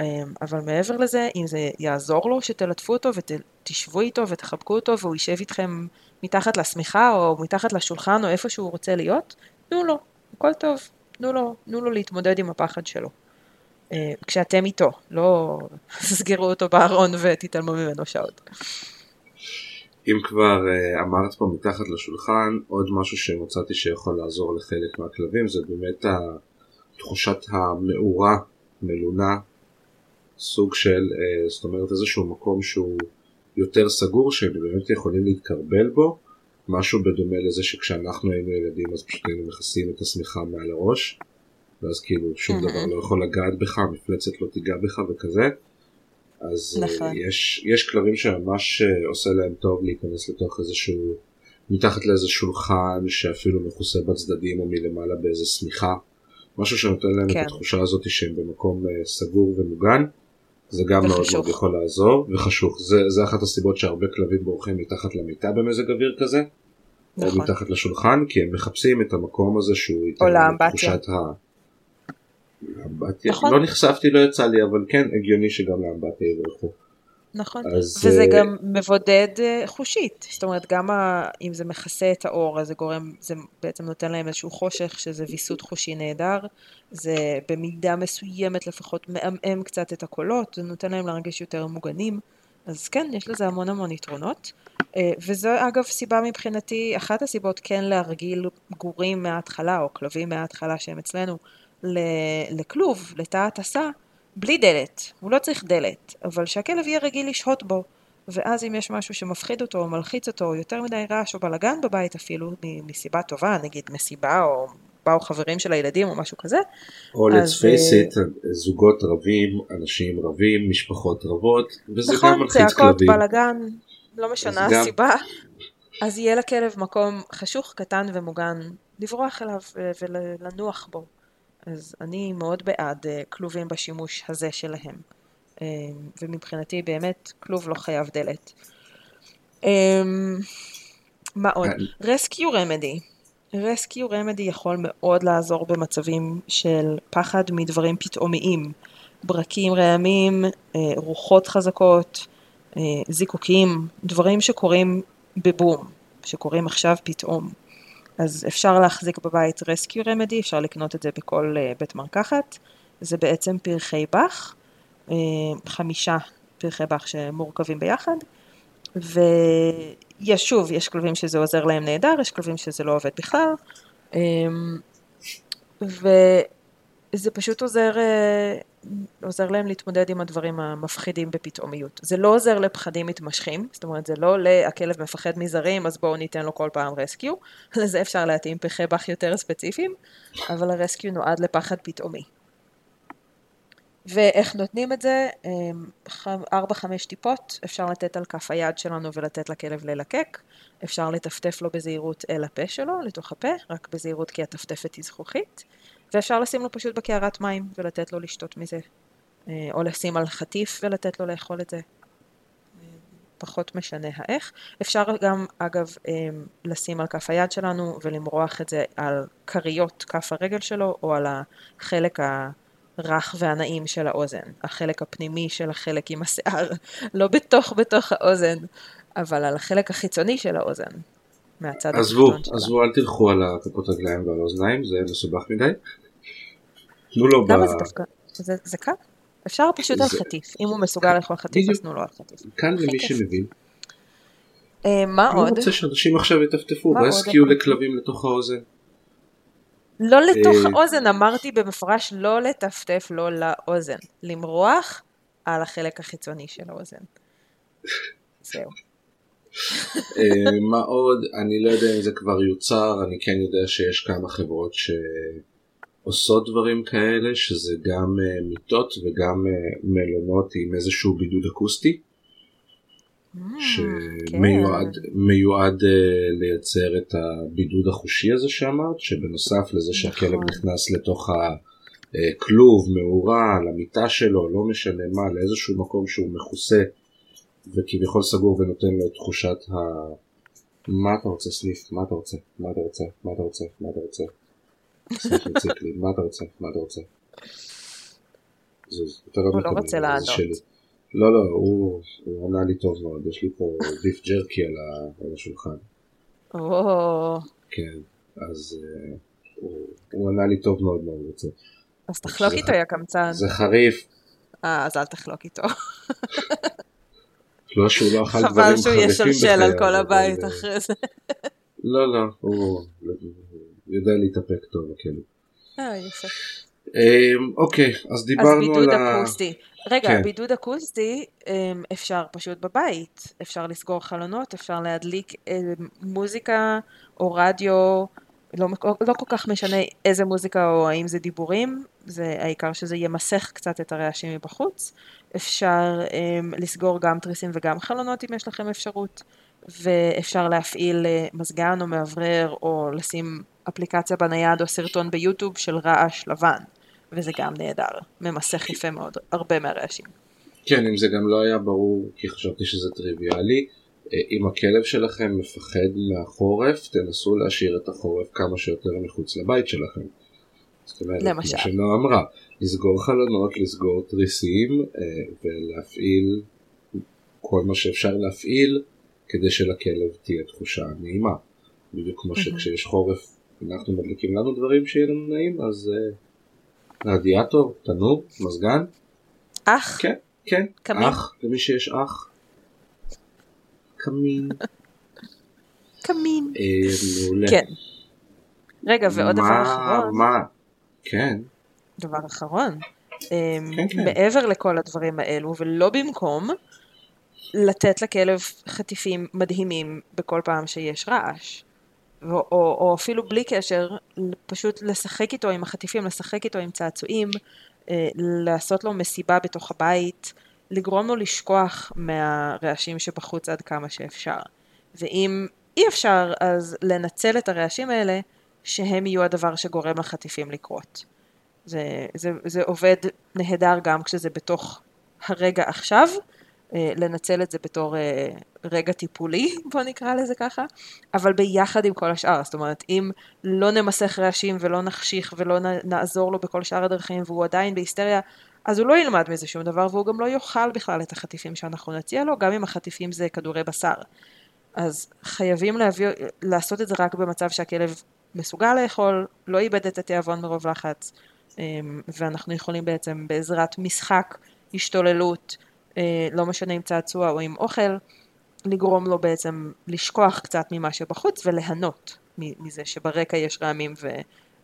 אמ, אבל מעבר לזה, אם זה יעזור לו, שתלטפו אותו ותשבו איתו ותחבקו אותו והוא יישב איתכם מתחת לשמיכה או מתחת לשולחן או איפה שהוא רוצה להיות, תנו לו, הכל טוב, תנו לו, תנו לו להתמודד עם הפחד שלו. אה, כשאתם איתו, לא <laughs> תסגרו אותו בארון ותתעלמו ממנו שעות. אם כבר uh, אמרת פה מתחת לשולחן, עוד משהו שמצאתי שיכול לעזור לחלק מהכלבים זה באמת תחושת המאורה, מלונה, סוג של, uh, זאת אומרת איזשהו מקום שהוא יותר סגור שהם באמת יכולים להתקרבל בו, משהו בדומה לזה שכשאנחנו היינו ילדים אז פשוט היינו מכסים את השמיכה מעל הראש, ואז כאילו שום. דבר לא יכול לגעת בך, מפלצת לא תיגע בך וכזה. אז אה, נכון. יש, יש כלבים שממש אה, עושה להם טוב להיכנס לתוך איזשהו, מתחת לאיזה שולחן שאפילו מכוסה בצדדים או מלמעלה באיזה שמיכה, משהו שנותן להם כן. את התחושה הזאת שהם במקום אה, סגור ומוגן, זה גם מאוד וחשוך. מאוד יכול לעזור, וחשוך, זה, זה אחת הסיבות שהרבה כלבים בורחים מתחת למיטה במזג אוויר כזה, או נכון. מתחת לשולחן, כי הם מחפשים את המקום הזה שהוא ייתן או להם את. תחושת ה... לאמבטיה? נכון. לא נחשפתי, לא יצא לי, אבל כן, הגיוני שגם לאמבטיה יברחו. נכון, אז, וזה אה, גם מבודד אה, חושית, זאת אומרת גם ה... אם זה מכסה את האור אז זה גורם, זה בעצם נותן להם איזשהו חושך שזה ויסות חושי נהדר, זה במידה מסוימת לפחות מעמעם קצת את הקולות, זה נותן להם להרגיש יותר מוגנים, אז כן, יש לזה המון המון יתרונות, אה, וזו אגב סיבה מבחינתי, אחת הסיבות כן להרגיל גורים מההתחלה או כלבים מההתחלה שהם אצלנו לכלוב, לתא הטסה, בלי דלת, הוא לא צריך דלת, אבל שהכלב יהיה רגיל לשהות בו, ואז אם יש משהו שמפחיד אותו או מלחיץ אותו, או יותר מדי רעש או בלאגן בבית אפילו, מסיבה טובה, נגיד מסיבה או באו חברים של הילדים או משהו כזה, או אז, let's face אה, it, זוגות רבים, אנשים רבים, משפחות רבות, וזה גם נכון, מלחיץ צעקות, כלבים. בלאגן, לא משנה אז גם- הסיבה, אז יהיה לכלב מקום חשוך, קטן ומוגן לברוח אליו ולנוח בו. אז אני מאוד בעד אה, כלובים בשימוש הזה שלהם. אה, ומבחינתי באמת כלוב לא חייב דלת. אה, מה עוד? רסקיו רמדי. רסקיו רמדי יכול מאוד לעזור במצבים של פחד מדברים פתאומיים. ברקים, רעמים, רוחות חזקות, זיקוקים, דברים שקורים בבום, שקורים עכשיו פתאום. אז אפשר להחזיק בבית רסקיו רמדי, אפשר לקנות את זה בכל אה, בית מרקחת. זה בעצם פרחי באך, אה, חמישה פרחי באך שמורכבים ביחד. ויש שוב, יש כלבים שזה עוזר להם נהדר, יש כלבים שזה לא עובד בכלל. אמ, וזה פשוט עוזר, אה, עוזר להם להתמודד עם הדברים המפחידים בפתאומיות. זה לא עוזר לפחדים מתמשכים, זאת אומרת זה לא להכלב מפחד מזרים אז בואו ניתן לו כל פעם רסקיו, <laughs> לזה אפשר להתאים פרחי באך יותר ספציפיים, אבל הרסקיו נועד לפחד פתאומי. ואיך נותנים את זה? 4-5 טיפות, אפשר לתת על כף היד שלנו ולתת לכלב ללקק, אפשר לטפטף לו בזהירות אל הפה שלו, לתוך הפה, רק בזהירות כי הטפטפת היא זכוכית, ואפשר לשים לו פשוט בקערת מים ולתת לו לשתות מזה, אה, או לשים על חטיף ולתת לו לאכול את זה. פחות משנה האיך. אפשר גם, אגב, אמ, לשים על כף היד שלנו ולמרוח את זה על כריות כף הרגל שלו, או על החלק הרך והנעים של האוזן, החלק הפנימי של החלק עם השיער, <laughs> לא בתוך בתוך האוזן, אבל על החלק החיצוני של האוזן, מהצד עזבו. עזבו, אל תלכו על הכפות רגליים ועל האוזניים, זה מסובך מדי. תנו לו ב... למה זה דווקא? זה, זה קל. אפשר פשוט על זה- חטיף. אם הוא מסוגל לאכול חטיף, אז. תנו לו על חטיף. כאן למי. שמבין. אה, מה אני עוד? רוצה שאנשים עכשיו יטפטפו, מה עוד? רסקיו לכלבים לתוך האוזן. לא לתוך אה, האוזן, אמרתי במפורש לא לטפטף לא לאוזן. למרוח על החלק החיצוני של האוזן. זהו. אה, מה עוד? אני לא יודע אם זה כבר יוצר, אני כן יודע שיש כמה חברות שעושות דברים כאלה, שזה גם אה, מיטות וגם אה, מלונות עם איזשהו בידוד אקוסטי, Mm, שמיועד כן. מיועד, אה, לייצר את הבידוד החושי הזה שאמרת, שבנוסף לזה שהכלב נכון. נכנס לתוך הכלוב, מאורה, למיטה שלו, לא משנה מה, לאיזשהו מקום שהוא מכוסה וכביכול סגור ונותן לו את תחושת ה... מה אתה רוצה סניף? מה אתה רוצה? מה אתה רוצה? מה אתה רוצה? מה אתה רוצה? מה אתה רוצה? מה אתה רוצה? זוז, אתה לא הוא לא מקבל, רוצה לענות. לא, לא, הוא ענה לי טוב מאוד, יש לי פה ביף ג'רקי על השולחן. כן, אז אה, הוא- ענה לי טוב מאוד מה הוא רוצה. אז תחלוק איתו יא קמצן. זה חריף, אה, אז אל תחלוק איתו. לא שהוא לא אכל דברים חבל חריפים שהוא בחייו. ישלשל על כל הבית אה, אחרי זה. לא, לא, הוא יודע להתאפק טוב, הכלב. אה, יפה. אמ, אוקיי, אז אז דיברנו בידוד על ה... אקוסטי. רגע, כן. בידוד אקוסטי אמ, אפשר פשוט בבית. אפשר לסגור חלונות, אפשר להדליק אמ, מוזיקה או רדיו, לא, לא כל כך משנה איזה מוזיקה או האם זה דיבורים, זה העיקר שזה ימסך קצת את הרעשים מבחוץ. אפשר אמ, לסגור גם תריסים וגם חלונות אם יש לכם אפשרות, ואפשר להפעיל אה, מזגן או מאוורר או לשים אפליקציה בנייד או סרטון ביוטיוב של רעש לבן. וזה גם נהדר, ממסך יפה מאוד, הרבה מהרעשים. כן, אם זה גם לא היה ברור, כי חשבתי שזה טריוויאלי, אה, אם הכלב שלכם מפחד מהחורף, תנסו להשאיר את החורף כמה שיותר מחוץ לבית שלכם. זאת אומרת, למשל. כמו שנועה אמרה, לסגור חלונות, לסגור תריסים אה, ולהפעיל כל מה שאפשר להפעיל כדי שלכלב תהיה תחושה נעימה. בדיוק כמו. שכשיש חורף אנחנו מדליקים לנו דברים שיהיה לנו נעים, אז אה, רדיאטור, תנור, מזגן, אח, כן, כן, קמין? אח, למי שיש אח. קמין. קמין. אה, מעולה. כן. רגע, ועוד דבר אחרון, מה? כן, דבר אחרון, אמ, כן, כן. מעבר לכל הדברים האלו, ולא במקום, לתת לכלב חטיפים מדהימים בכל פעם שיש רעש. או, או, או אפילו בלי קשר, פשוט לשחק איתו עם החטיפים, לשחק איתו עם צעצועים, אה, לעשות לו מסיבה בתוך הבית, לגרום לו לשכוח מהרעשים שבחוץ עד כמה שאפשר. ואם אי אפשר, אז לנצל את הרעשים האלה, שהם יהיו הדבר שגורם לחטיפים לקרות. זה, זה, זה עובד נהדר גם כשזה בתוך הרגע עכשיו, לנצל את זה בתור אה, רגע טיפולי, <laughs> בוא נקרא לזה ככה, אבל ביחד עם כל השאר, זאת אומרת, אם לא נמסך רעשים ולא נחשיך ולא נעזור לו בכל שאר הדרכים והוא עדיין בהיסטריה, אז הוא לא ילמד מזה שום דבר והוא גם לא יאכל בכלל את החטיפים שאנחנו נציע לו, גם אם החטיפים זה כדורי בשר. אז חייבים להביא, לעשות את זה רק במצב שהכלב מסוגל לאכול, לא איבד את התיאבון מרוב לחץ, אמ, ואנחנו יכולים בעצם בעזרת משחק, השתוללות, אה, לא משנה אם צעצוע או עם אוכל, לגרום לו בעצם לשכוח קצת ממה שבחוץ וליהנות מזה שברקע יש רעמים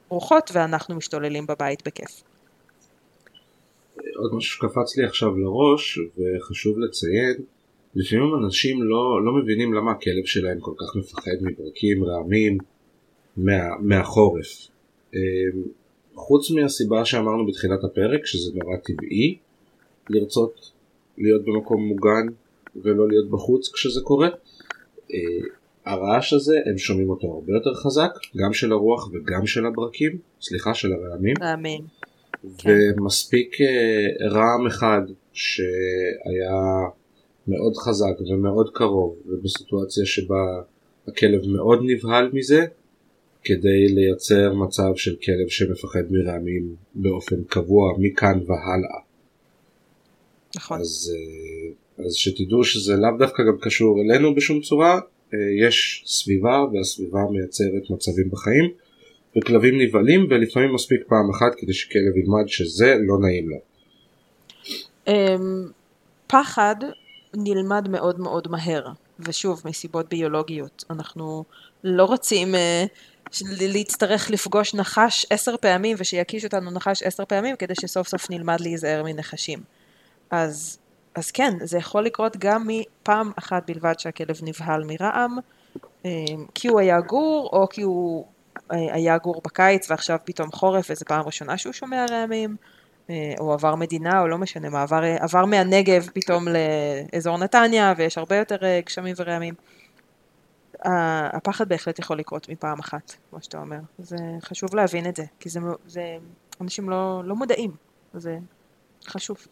ורוחות ואנחנו משתוללים בבית בכיף. עוד משהו שקפץ לי עכשיו לראש, וחשוב לציין, לפעמים אנשים לא, לא מבינים למה הכלב שלהם כל כך מפחד מברקים, רעמים, מה, מהחורף. אה, חוץ מהסיבה שאמרנו בתחילת הפרק, שזה נורא טבעי לרצות להיות במקום מוגן ולא להיות בחוץ כשזה קורה, אה, הרעש הזה, הם שומעים אותו הרבה יותר חזק, גם של הרוח וגם של הברקים, סליחה, של הרעמים. רעמים. כן. ומספיק אה, רעם אחד שהיה מאוד חזק ומאוד קרוב ובסיטואציה שבה הכלב מאוד נבהל מזה כדי לייצר מצב של כלב שמפחד מרעמים באופן קבוע מכאן והלאה. נכון. אז, אה, אז שתדעו שזה לאו דווקא גם קשור אלינו בשום צורה, אה, יש סביבה והסביבה מייצרת מצבים בחיים וכלבים נבהלים ולפעמים מספיק פעם אחת כדי שכלב ילמד שזה לא נעים לו. אמ, פחד נלמד מאוד מאוד מהר, ושוב, מסיבות ביולוגיות. אנחנו לא רוצים אה, להצטרך לפגוש נחש עשר פעמים ושיקיש אותנו נחש עשר פעמים כדי שסוף סוף נלמד להיזהר מנחשים. אז, אז כן, זה יכול לקרות גם מפעם אחת בלבד שהכלב נבהל מרעם, אמ, כי הוא היה גור, או כי הוא אה, היה גור בקיץ ועכשיו פתאום חורף וזו פעם ראשונה שהוא שומע רעמים. אה, או עבר מדינה, או לא משנה מה, עבר, עבר מהנגב פתאום לאזור נתניה, ויש הרבה יותר אה, גשמים ורעמים. הפחד בהחלט יכול לקרות מפעם אחת, כמו שאתה אומר. זה חשוב להבין את זה, כי זה, זה אנשים לא, לא מודעים, זה חשוב.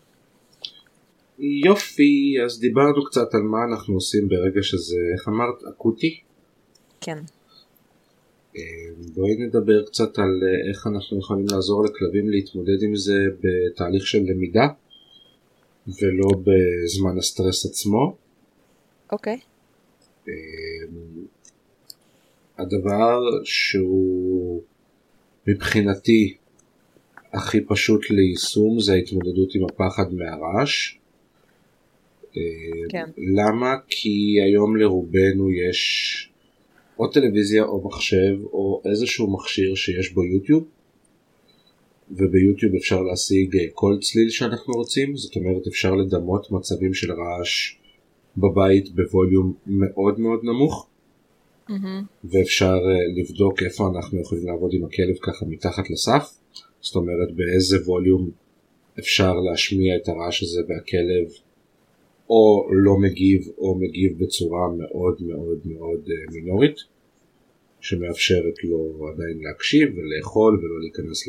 יופי, אז דיברנו קצת על מה אנחנו עושים ברגע שזה, איך אמרת, אקוטי? כן. בואי נדבר קצת על אה, איך אנחנו יכולים לעזור לכלבים להתמודד עם זה בתהליך של למידה ולא בזמן הסטרס עצמו. אוקיי. Okay. אמ, הדבר שהוא מבחינתי הכי פשוט ליישום זה ההתמודדות עם הפחד מהרעש. כן. למה? כי היום לרובנו יש או טלוויזיה או מחשב או איזשהו מכשיר שיש בו יוטיוב וביוטיוב אפשר להשיג אה, כל צליל שאנחנו רוצים זאת אומרת אפשר לדמות מצבים של רעש בבית בווליום מאוד מאוד נמוך mm-hmm. ואפשר אה, לבדוק איפה אנחנו יכולים לעבוד עם הכלב ככה מתחת לסף זאת אומרת באיזה ווליום אפשר להשמיע את הרעש הזה והכלב או לא מגיב או מגיב בצורה מאוד מאוד מאוד אה, מינורית שמאפשרת לו עדיין להקשיב ולאכול ולא להיכנס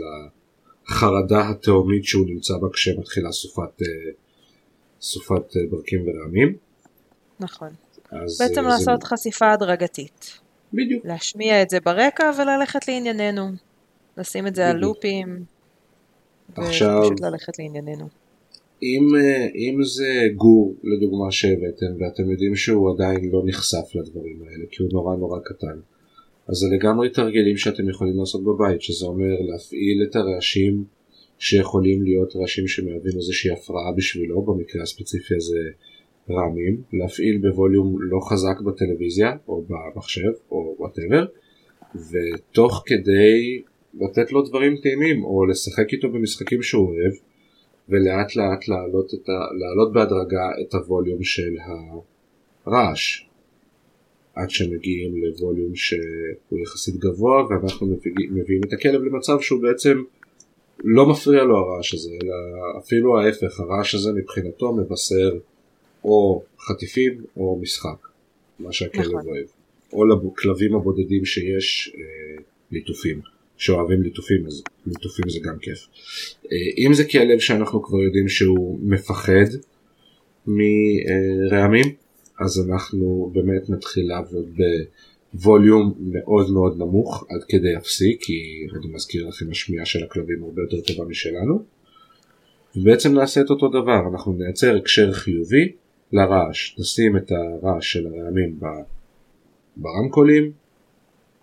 לחרדה התהומית שהוא נמצא בה כשמתחילה סופת, אה, סופת אה, ברקים ורעמים. נכון. בעצם זה... לעשות חשיפה הדרגתית. בדיוק. להשמיע את זה ברקע וללכת לענייננו. לשים את זה בדיוק. על לופים. עכשיו, ופשוט ללכת לענייננו. אם, אה, אם זה גור לדוגמה שהבאתם ואתם יודעים שהוא עדיין לא נחשף לדברים האלה כי הוא נורא נורא קטן אז זה לגמרי תרגילים שאתם יכולים לעשות בבית שזה אומר להפעיל את הרעשים שיכולים להיות רעשים שמהווים איזושהי הפרעה בשבילו במקרה הספציפי הזה רעמים להפעיל בווליום לא חזק בטלוויזיה או במחשב או וואטאבר ותוך כדי לתת לו דברים טעימים או לשחק איתו במשחקים שהוא אוהב ולאט לאט להעלות, ה... להעלות בהדרגה את הווליום של הרעש עד שמגיעים לווליום שהוא יחסית גבוה ואנחנו מביאים את הכלב למצב שהוא בעצם לא מפריע לו הרעש הזה אלא אפילו ההפך הרעש הזה מבחינתו מבשר או חטיפים או משחק מה שהכלב נכון. אוהב או לכלבים הבודדים שיש אה, ליטופים שאוהבים ליטופים אז ליטופים זה גם כיף. אה, אם זה כלב שאנחנו כבר יודעים שהוא מפחד מרעמים אז אנחנו באמת נתחיל לעבוד בווליום מאוד מאוד נמוך עד כדי אפסי כי אני מזכיר לכם השמיעה של הכלבים הרבה יותר טובה משלנו. ובעצם נעשה את אותו דבר אנחנו נייצר הקשר חיובי לרעש. נשים את הרעש של הרעמים ברמקולים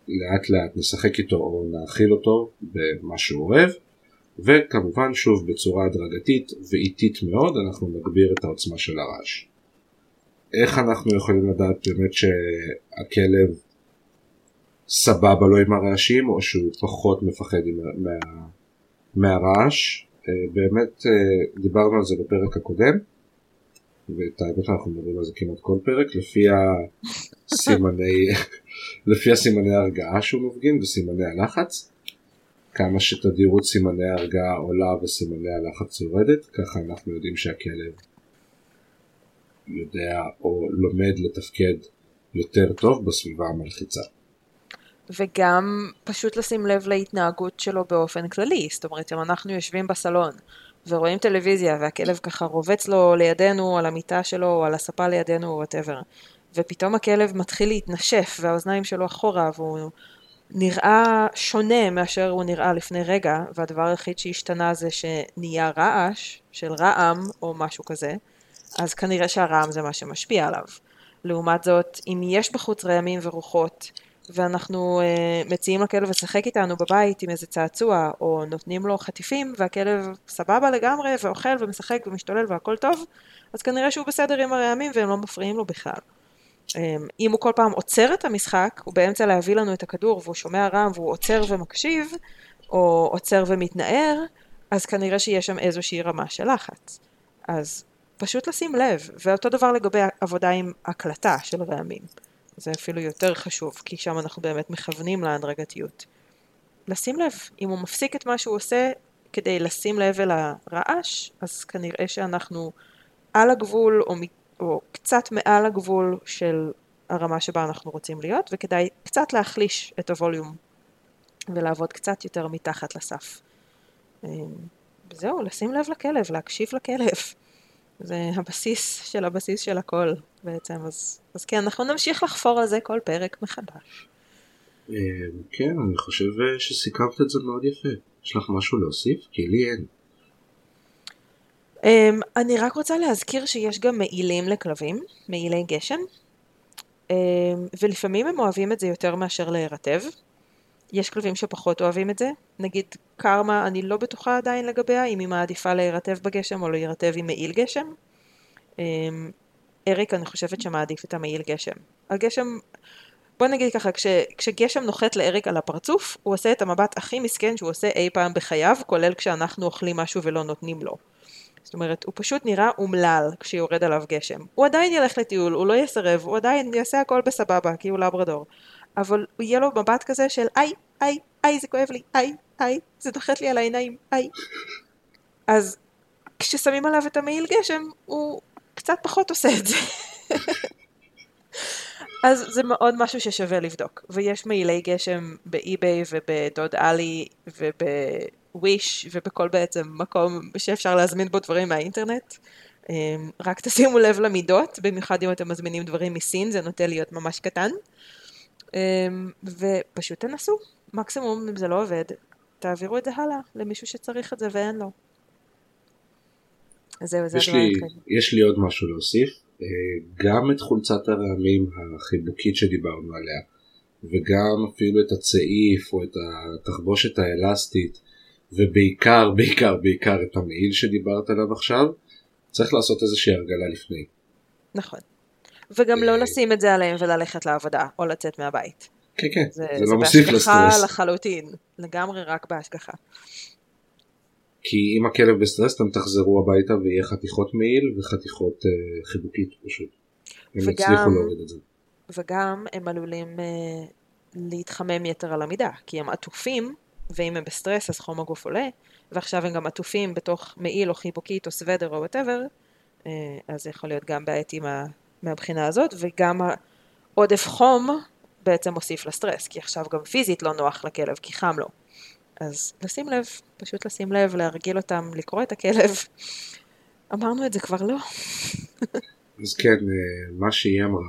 לאט לאט נשחק איתו או נאכיל אותו במה שהוא אוהב וכמובן שוב בצורה הדרגתית ואיטית מאוד אנחנו נגביר את העוצמה של הרעש. איך אנחנו יכולים לדעת באמת שהכלב סבבה לו עם הרעשים או שהוא פחות מפחד מה, מהרעש אה, באמת אה, דיברנו על זה בפרק הקודם ואת האמת אנחנו מדברים על זה כמעט כל פרק לפי <laughs> הסימני לפי הסימני ההרגעה שהוא מפגין וסימני הלחץ כמה שתדירות סימני ההרגעה עולה וסימני הלחץ יורדת ככה אנחנו יודעים שהכלב יודע או לומד לתפקד יותר טוב בסביבה המלחיצה. וגם פשוט לשים לב להתנהגות שלו באופן כללי, זאת אומרת אם אנחנו יושבים בסלון ורואים טלוויזיה, והכלב ככה רובץ לו לידינו, על המיטה שלו, או על הספה לידינו, או וואטאבר, ופתאום הכלב מתחיל להתנשף, והאוזניים שלו אחורה, והוא נראה שונה מאשר הוא נראה לפני רגע, והדבר היחיד שהשתנה זה שנהיה רעש של רעם, או משהו כזה, אז כנראה שהרעם זה מה שמשפיע עליו. לעומת זאת, אם יש בחוץ רעמים ורוחות, ואנחנו uh, מציעים לכלב לשחק איתנו בבית עם איזה צעצוע, או נותנים לו חטיפים, והכלב סבבה לגמרי, ואוכל ומשחק ומשתולל והכל טוב, אז כנראה שהוא בסדר עם הרעמים והם לא מפריעים לו בכלל. Um, אם הוא כל פעם עוצר את המשחק, הוא באמצע להביא לנו את הכדור והוא שומע רעם והוא עוצר ומקשיב, או עוצר ומתנער, אז כנראה שיש שם איזושהי רמה של לחץ. אז פשוט לשים לב, ואותו דבר לגבי עבודה עם הקלטה של רעמים. זה אפילו יותר חשוב, כי שם אנחנו באמת מכוונים להדרגתיות. לשים לב, אם הוא מפסיק את מה שהוא עושה כדי לשים לב אל הרעש, אז כנראה שאנחנו על הגבול או, או קצת מעל הגבול של הרמה שבה אנחנו רוצים להיות, וכדאי קצת להחליש את הווליום ולעבוד קצת יותר מתחת לסף. אמ, זהו, לשים לב לכלב, להקשיב לכלב. זה הבסיס של הבסיס של הכל בעצם, אז, אז כן, אנחנו נמשיך לחפור על זה כל פרק מחדש. אה, כן, אני חושב אה, שסיכמת את זה מאוד יפה. יש לך משהו להוסיף? כי לי אין. Um, אני רק רוצה להזכיר שיש גם מעילים לכלבים, מעילי גשם, um, ולפעמים הם אוהבים את זה יותר מאשר להירטב. יש כלבים שפחות אוהבים את זה, נגיד קרמה, אני לא בטוחה עדיין לגביה, אם היא מעדיפה להירטב בגשם או להירטב עם מעיל גשם. אמ, אריק, אני חושבת שמעדיף את המעיל גשם. הגשם, בוא נגיד ככה, כש, כשגשם נוחת לאריק על הפרצוף, הוא עושה את המבט הכי מסכן שהוא עושה אי פעם בחייו, כולל כשאנחנו אוכלים משהו ולא נותנים לו. זאת אומרת, הוא פשוט נראה אומלל כשיורד עליו גשם. הוא עדיין ילך לטיול, הוא לא יסרב, הוא עדיין יעשה הכל בסבבה, כי הוא לברדור. אבל יהיה לו מבט כזה של איי, איי, איי, זה כואב לי, איי, איי, זה דוחת לי על העיניים, איי. אז כששמים עליו את המעיל גשם, הוא קצת פחות עושה את זה. <laughs> אז זה מאוד משהו ששווה לבדוק. ויש מעילי גשם באי-ביי ובדוד עלי ובוויש ובכל בעצם מקום שאפשר להזמין בו דברים מהאינטרנט. אמ, רק תשימו לב למידות, במיוחד אם אתם מזמינים דברים מסין, זה נוטה להיות ממש קטן. אמ, ופשוט תנסו, מקסימום אם זה לא עובד, תעבירו את זה הלאה למישהו שצריך את זה ואין לו. זהו, זה הדבר היחיד. יש לי עוד משהו להוסיף, אה, גם את חולצת הרעמים החיבוקית שדיברנו עליה, וגם אפילו את הצעיף או את התחבושת האלסטית, ובעיקר, בעיקר, בעיקר את המעיל שדיברת עליו עכשיו, צריך לעשות איזושהי הרגלה לפני. נכון. וגם לא לשים את זה עליהם וללכת לעבודה, או לצאת מהבית. כן, כן, זה, זה לא מוסיף לסטרס. זה בהשגחה לחלוטין, לגמרי רק בהשגחה. כי אם הכלב בסטרס אתם תחזרו הביתה ויהיה חתיכות מעיל וחתיכות uh, חיבוקית פשוט. הם וגם, יצליחו להוריד את זה. וגם הם עלולים uh, להתחמם יתר על המידה, כי הם עטופים, ואם הם בסטרס אז חום הגוף עולה, ועכשיו הם גם עטופים בתוך מעיל או חיבוקית או סוודר או whatever, uh, אז זה יכול להיות גם בעייתי מה, מהבחינה הזאת, וגם העודף חום בעצם מוסיף לסטרס, כי עכשיו גם פיזית לא נוח לכלב, כי חם לו. אז לשים לב, פשוט לשים לב, להרגיל אותם, לקרוא את הכלב. אמרנו את זה כבר לא. אז כן, אה, מה שהיא אמרה,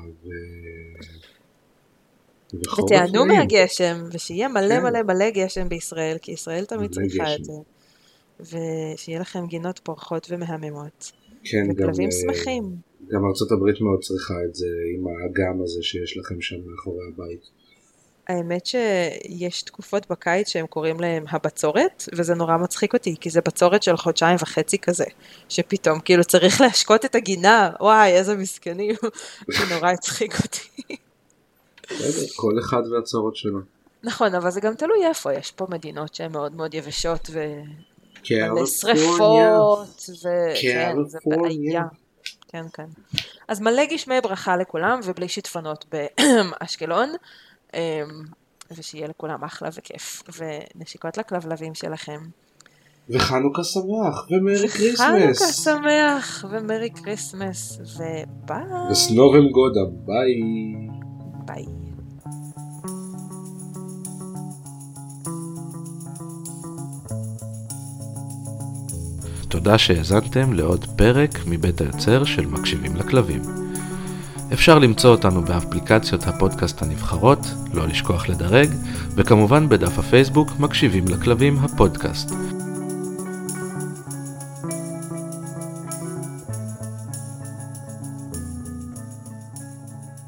ו... ותיהנו מהגשם, ושיהיה מלא כן. מלא מלא גשם בישראל, כי ישראל תמיד צריכה. את זה. ושיהיה לכם גינות פורחות ומהממות. כן, וכלבים גם, אה, שמחים. גם ארצות הברית מאוד צריכה את זה עם האגם הזה שיש לכם שם מאחורי הבית. האמת שיש תקופות בקיץ שהם קוראים להם הבצורת, וזה נורא מצחיק אותי, כי זה בצורת של חודשיים וחצי כזה, שפתאום כאילו צריך להשקות את הגינה, וואי, איזה מסכנים, <laughs> זה נורא הצחיק אותי. כל אחד והצורות שלו. נכון, אבל זה גם תלוי איפה, יש פה מדינות שהן מאוד מאוד יבשות ו... שרפות, וכן, זה בעיה. כן, כן. אז מלא גשמי ברכה לכולם, ובלי שיטפונות באשקלון, אמ, ושיהיה לכולם אחלה וכיף, ונשיקות לכלבלבים שלכם. וחנוכה שמח, ו merry Christmas. חנוכה שמח, ו merry Christmas, וביי. ו с Новым годом, ביי. ביי. תודה שהאזנתם לעוד פרק מבית היוצר של מקשיבים לכלבים. אפשר למצוא אותנו באפליקציות הפודקאסט הנבחרות, לא לשכוח לדרג, וכמובן בדף הפייסבוק מקשיבים לכלבים הפודקאסט.